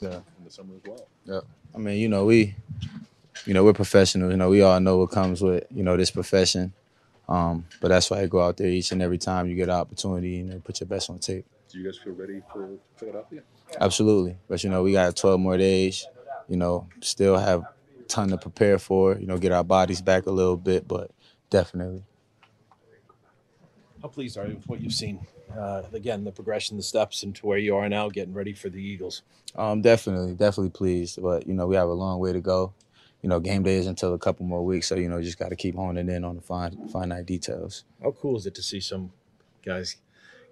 Yeah. in the summer as well. Yeah. I mean, you know, we, you know, we're professionals. You know, we all know what comes with, you know, this profession. Um, but that's why I go out there each and every time you get an opportunity, you know, put your best on tape. Do you guys feel ready for Philadelphia? Absolutely. But you know, we got 12 more days. You know, still have a ton to prepare for. You know, get our bodies back a little bit, but definitely. How pleased are you with what you've seen? Uh, again, the progression, the steps, and to where you are now, getting ready for the Eagles. Um, definitely, definitely pleased. But you know, we have a long way to go. You know, game day is until a couple more weeks, so you know, just got to keep honing in on the fine, finite details. How cool is it to see some guys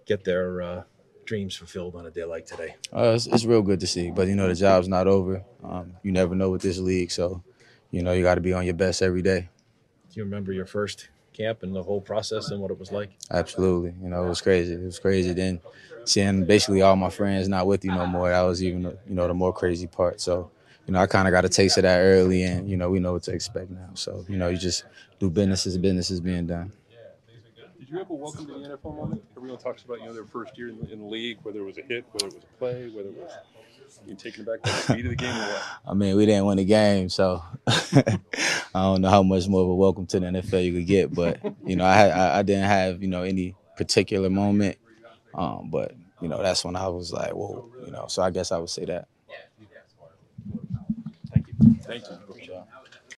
get their uh, dreams fulfilled on a day like today? Uh, it's, it's real good to see, but you know, the job's not over. Um, you never know with this league, so you know, you got to be on your best every day. Do you remember your first camp and the whole process and what it was like? Absolutely, you know, it was crazy. It was crazy. Then seeing basically all my friends not with you no more, that was even you know the more crazy part. So. You know, I kind of got a taste of that early, and you know, we know what to expect now. So, you know, you just do business as business is being done. Did you have a welcome to the NFL moment? Everyone talks about you know their first year in the, in the league, whether it was a hit, whether it was a play, whether it was being taken back the speed of the game or what. I mean, we didn't win the game, so I don't know how much more of a welcome to the NFL you could get. But you know, I I, I didn't have you know any particular moment, um, but you know that's when I was like, whoa, you know. So I guess I would say that. Thank you. Thank you.